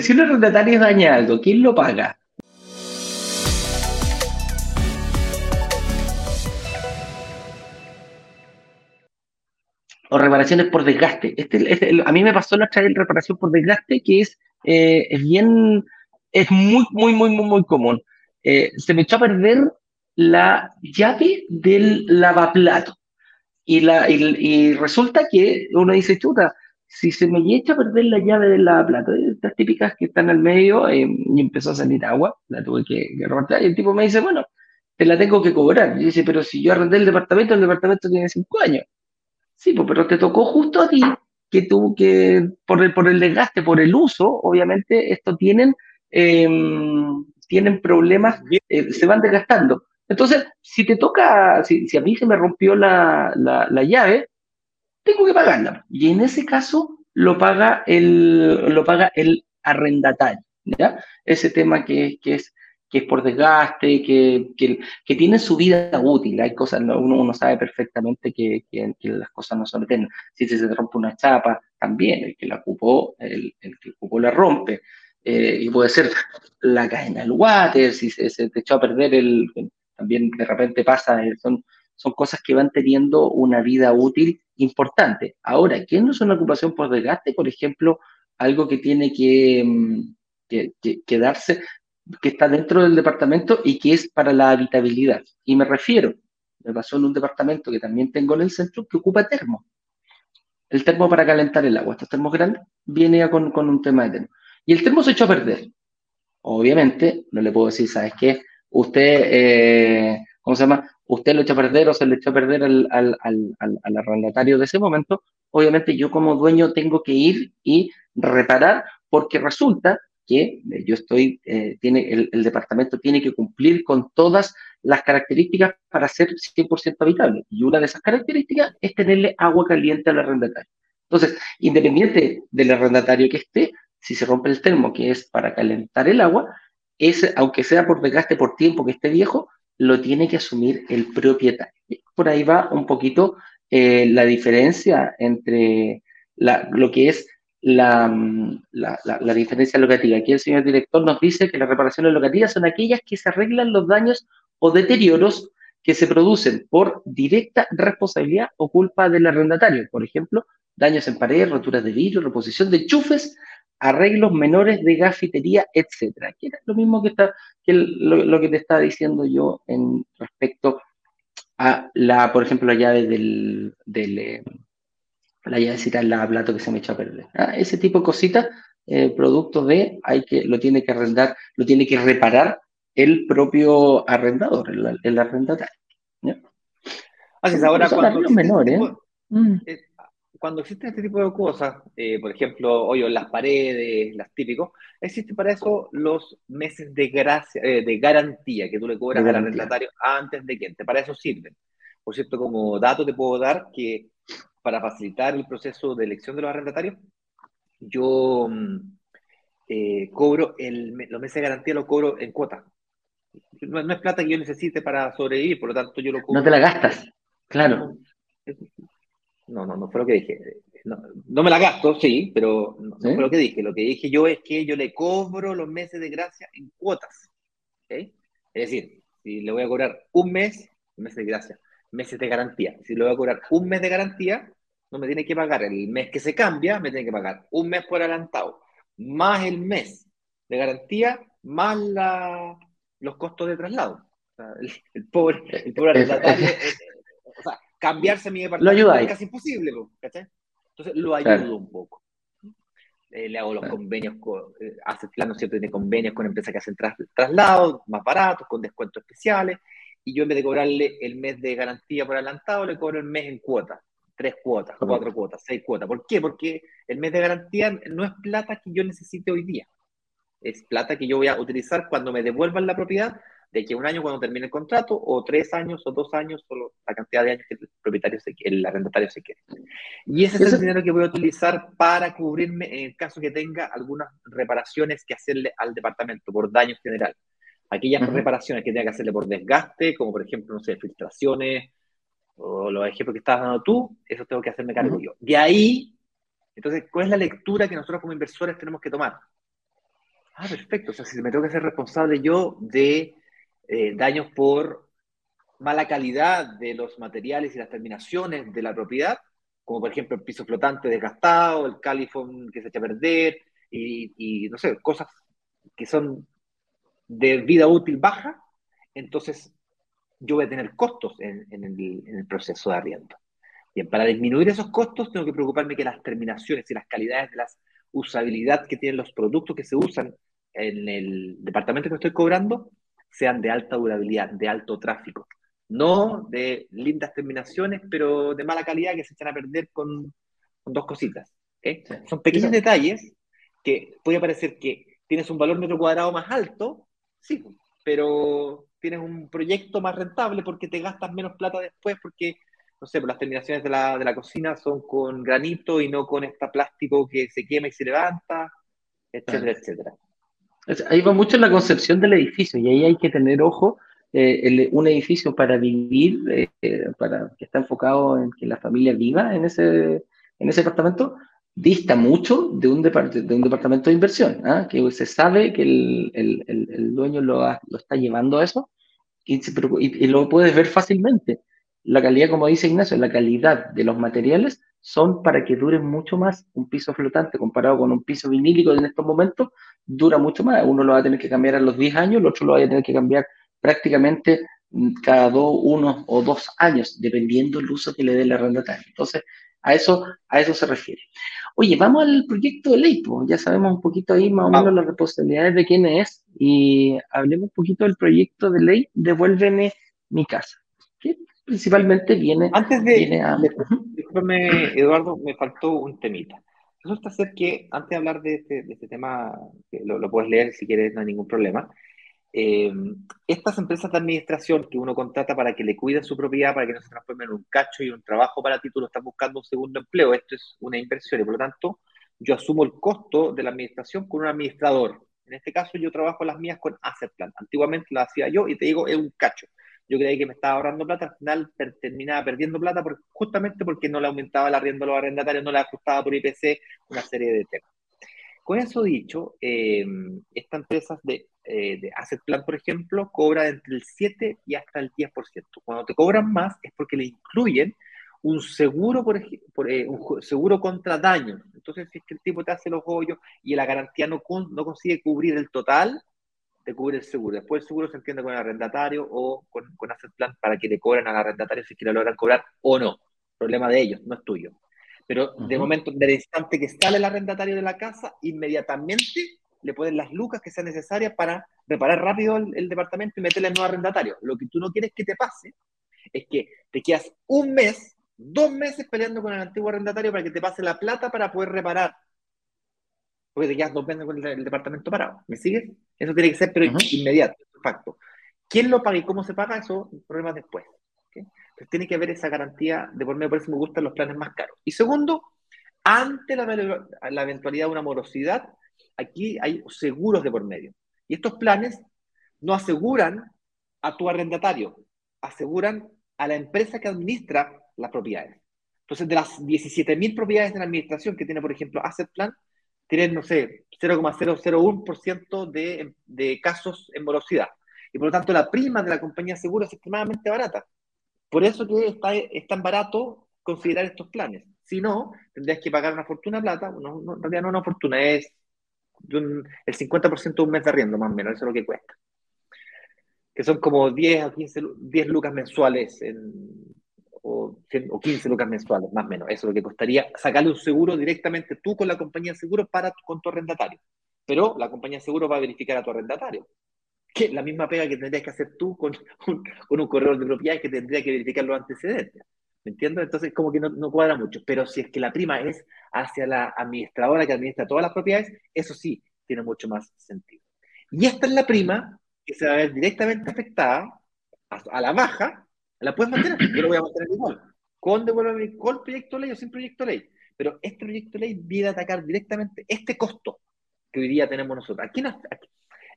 si un arrendatario daña algo, ¿quién lo paga? o reparaciones por desgaste. Este, este a mí me pasó la otra vez reparación por desgaste, que es, eh, es bien, es muy, muy, muy, muy, muy común. Eh, se me echó a perder la llave del lavaplato. Y, la, y, resulta que uno dice, chuta, si se me echa a perder la llave del lavaplato, estas típicas que están al medio, eh, y empezó a salir agua, la tuve que, que y el tipo me dice, bueno, te la tengo que cobrar. Y dice, pero si yo arrendé el departamento, el departamento tiene cinco años. Sí, pues, pero te tocó justo a ti que tú, que por el, por el desgaste, por el uso, obviamente, esto tienen, em, tienen problemas, eh, se van desgastando. Entonces, si te toca, si, a mí se me rompió la, llave, tengo que pagarla. Y en ese caso lo paga el, lo paga el arrendatario. Ese tema que, que es que es por desgaste, que, que, tiene su vida útil. Hay cosas, uno, uno sabe perfectamente que, que, las cosas no son eternas. Si se, rompe una chapa, también el que la ocupó, el, el que ocupó la rompe. Eh, y puede ser la cadena del water, si se, se, te echó a perder el, también de repente pasa, eh, son, son cosas que van teniendo una vida útil importante. Ahora, ¿qué no es una ocupación por desgaste? Por ejemplo, algo que tiene que, mm, que, que, darse, que está dentro del departamento y que es para la habitabilidad. Y me refiero, me pasó en un departamento que también tengo en el centro, que ocupa termo. El termo para calentar el agua, estos termos grandes, viene con, con un tema de termo. Y el termo se echó a perder. Obviamente, no le puedo decir, ¿sabes qué? Usted, eh, ¿cómo se llama? Usted lo echó a perder o se le echó a perder al, al, al, al arrendatario de ese momento. Obviamente, yo como dueño tengo que ir y reparar porque resulta que eh, yo estoy, eh, tiene, el, departamento tiene que cumplir con todas las características para ser 100% habitable. Y una de esas características es tenerle agua caliente al arrendatario. Entonces, independiente del arrendatario que esté, si se rompe el termo, que es para calentar el agua, es, aunque sea por desgaste por tiempo que esté viejo, lo tiene que asumir el propietario. Por ahí va un poquito eh, la diferencia entre la, lo que es Mm, la, la, diferencia locativa. Aquí el señor director nos dice que las reparaciones locativas son aquellas que se arreglan los daños o deterioros que se producen por directa responsabilidad o culpa del arrendatario. Por ejemplo, daños en paredes, roturas de vidrio, reposición de enchufes, arreglos menores de gafitería, etcétera. Que lo mismo que, está, que lo, que te estaba diciendo yo en respecto a la, por ejemplo, la llave del, del, eh, la llavecita la plato que se me echó a perder. ¿ah? Ese tipo de cositas, eh, producto de, hay que, lo tiene que arrendar, lo tiene que reparar el propio arrendador, el, arrendatario. Así es, ahora cuando menores, mm. eh, cuando existen este tipo de cosas, eh, por ejemplo, hoy las paredes, las típicos, existen para eso los meses de gracia, de garantía que tú le cobras al arrendatario antes de que entre. Para eso sirven. Por cierto, como dato te puedo dar que para facilitar el proceso de elección de los arrendatarios, yo mm, eh, cobro el, los meses de garantía, lo cobro en cuota. No, es plata que yo necesite para sobrevivir, por lo tanto yo lo cobro. No te la gastas, claro. No, no, no fue lo que dije. No, me la gasto, sí, pero no, fue lo que dije. Lo que dije yo es que yo le cobro los meses de gracia en cuotas. Es decir, si le voy a cobrar un mes, un mes de gracia, meses de garantía. Si le voy a cobrar un mes de garantía, no me tiene que pagar el mes que se cambia, me tiene que pagar un mes por adelantado, más el mes de garantía, más la, los costos de traslado. el, pobre, el pobre arrendatario, o sea, cambiarse mi departamento es casi imposible, Entonces lo ayudo un poco. Eh, le hago los convenios, con, eh, hace plano, ¿cierto? Tiene convenios con empresas que hacen traslados más baratos, con descuentos especiales, y yo en vez de cobrarle el mes de garantía por adelantado, le cobro el mes en cuotas, tres cuotas, cuatro cuotas, seis cuotas. ¿Por qué? Porque el mes de garantía no es plata que yo necesite hoy día. Es plata que yo voy a utilizar cuando me devuelvan la propiedad de que un año cuando termine el contrato, o tres años, o dos años, solo la cantidad de años que el propietario se, el arrendatario se quiere. Y ese es el dinero que voy a utilizar para cubrirme en el caso que tenga algunas reparaciones que hacerle al departamento por daños generales aquellas reparaciones que tenga que hacerle por desgaste, como por ejemplo, no sé, filtraciones, o los ejemplos que estás dando tú, eso tengo que hacerme cargo yo. De ahí, entonces, ¿cuál es la lectura que nosotros como inversores tenemos que tomar? Ah, perfecto. O sea, si me tengo que ser responsable yo de eh, daños por mala calidad de los materiales y las terminaciones de la propiedad, como por ejemplo el piso flotante desgastado, el califón que se echa a perder, y, no sé, cosas que son de vida útil baja, entonces yo voy a tener costos en, el, proceso de arriendo. Bien, para disminuir esos costos tengo que preocuparme que las terminaciones y las calidades de la usabilidad que tienen los productos que se usan en el departamento que estoy cobrando sean de alta durabilidad, de alto tráfico. No de lindas terminaciones, pero de mala calidad que se echan a perder con, dos cositas. Son pequeños detalles que puede parecer que tienes un valor metro cuadrado más alto, sí, pero tienes un proyecto más rentable porque te gastas menos plata después, porque, no sé, las terminaciones de la, de la cocina son con granito y no con este plástico que se quema y se levanta, etcétera, etcétera. Ahí va mucho la concepción del edificio y ahí hay que tener ojo. Eh, un edificio para vivir, eh, para que está enfocado en que la familia viva en ese, en ese departamento, dista mucho de un, de un departamento de inversión, ¿ah? que se sabe que el, el, el dueño lo, lo, está llevando a eso y, y, lo puedes ver fácilmente. La calidad, como dice Ignacio, la calidad de los materiales son para que duren mucho más. Un piso flotante comparado con un piso vinílico en estos momentos dura mucho más. Uno lo va a tener que cambiar a los 10 años, el otro lo va a tener que cambiar prácticamente cada dos, uno o dos años, dependiendo el uso que le dé la arrendatario. Entonces, a eso, a eso se refiere. Oye, vamos al proyecto de ley, pues. ya sabemos un poquito ahí más o menos las responsabilidades de quién es y hablemos un poquito del proyecto de ley Devuélveme mi casa, que principalmente viene, antes de, viene a... Eduardo, me faltó un temita. Resulta ser que antes de hablar de este, de este tema, que lo, lo, puedes leer si quieres, no hay ningún problema, eh, estas empresas de administración que uno contrata para que le cuiden su propiedad, para que no se transformen en un cacho y un trabajo para título, están buscando un segundo empleo. Esto es una inversión y por lo tanto yo asumo el costo de la administración con un administrador. En este caso yo trabajo las mías con Asset Plan. Antiguamente lo hacía yo y te digo, es un cacho. Yo creía que me estaba ahorrando plata, al final terminaba perdiendo plata justamente porque no le aumentaba el arriendo a los arrendatarios, no le ajustaba por IPC, una serie de temas. Con eso dicho, eh, estas empresas de, eh, de, Asset Plan, por ejemplo, cobra entre el 7 y hasta el 10%. Cuando te cobran más es porque le incluyen un seguro, por, por eh, un seguro contra daños. Entonces, si es que el tipo te hace los hoyos y la garantía no, no consigue cubrir el total, te cubre el seguro. Después el seguro se entiende con el arrendatario o con, con Asset Plan para que le cobren al arrendatario si es que lo logran cobrar o no. Problema de ellos, no es tuyo. Pero de momento, del instante que sale el arrendatario de la casa, inmediatamente le ponen las lucas que sean necesarias para reparar rápido el, departamento y meterle el nuevo arrendatario. Lo que tú no quieres que te pase es que te quedas un mes, dos meses peleando con el antiguo arrendatario para que te pase la plata para poder reparar. Porque te quedas dos meses con el, departamento parado. ¿Me sigues? Eso tiene que ser, pero inmediato, facto. ¿Quién lo paga y cómo se paga? Eso, problemas después tiene que haber esa garantía de por medio, por eso me gustan los planes más caros. Y segundo, ante la, la eventualidad de una morosidad, aquí hay seguros de por medio. Y estos planes no aseguran a tu arrendatario, aseguran a la empresa que administra las propiedades. Entonces, de las 17.000 propiedades de la administración que tiene, por ejemplo, Asset Plan, tienen, no sé, 0,001% de, de casos en morosidad. Y por lo tanto, la prima de la compañía segura es extremadamente barata. Por eso que está, es tan barato considerar estos planes. Si no, tendrías que pagar una fortuna plata. No, en realidad no una fortuna, es el 50% de un mes de arriendo, más o menos, eso es lo que cuesta. Que son como 10 a 15 10 lucas mensuales o, 15 lucas mensuales, más o menos. Eso es lo que costaría sacarle un seguro directamente tú con la compañía de seguro para con tu arrendatario. Pero la compañía de seguro va a verificar a tu arrendatario que la misma pega que tendrías que hacer tú con un, con un corredor de propiedades que tendría que verificar los antecedentes. ¿Me entiendo? Entonces, como que no, no, cuadra mucho. Pero si es que la prima es hacia la administradora que administra todas las propiedades, eso sí tiene mucho más sentido. Y esta es la prima que se va a ver directamente afectada a, la baja, la puedes mantener, yo lo voy a mantener igual, con, con proyecto de ley o sin proyecto de ley. Pero este proyecto de ley viene a atacar directamente este costo que hoy día tenemos nosotros. ¿A quién, a,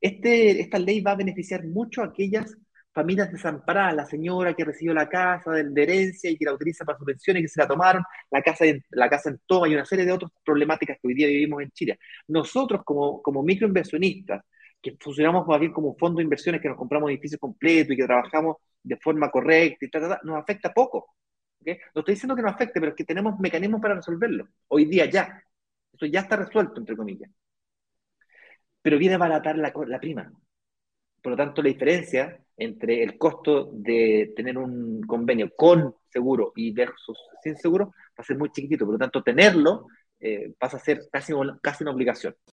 este, esta ley va a beneficiar mucho a aquellas familias desamparadas, la señora que recibió la casa de, herencia y que la utiliza para su pensión y que se la tomaron, la casa, en, la casa en toma y una serie de otras problemáticas que hoy día vivimos en Chile. Nosotros como, como microinversionistas, que funcionamos más bien como fondo de inversiones que nos compramos edificios completos y que trabajamos de forma correcta y tal, nos afecta poco. ¿okay? No estoy diciendo que nos afecte, pero es que tenemos mecanismos para resolverlo. Hoy día ya. Esto ya está resuelto, entre comillas. Pero viene a baratar la, la prima. Por lo tanto, la diferencia entre el costo de tener un convenio con seguro y versus sin seguro va a ser muy chiquitito. Por lo tanto, tenerlo eh, pasa a ser casi, casi una obligación.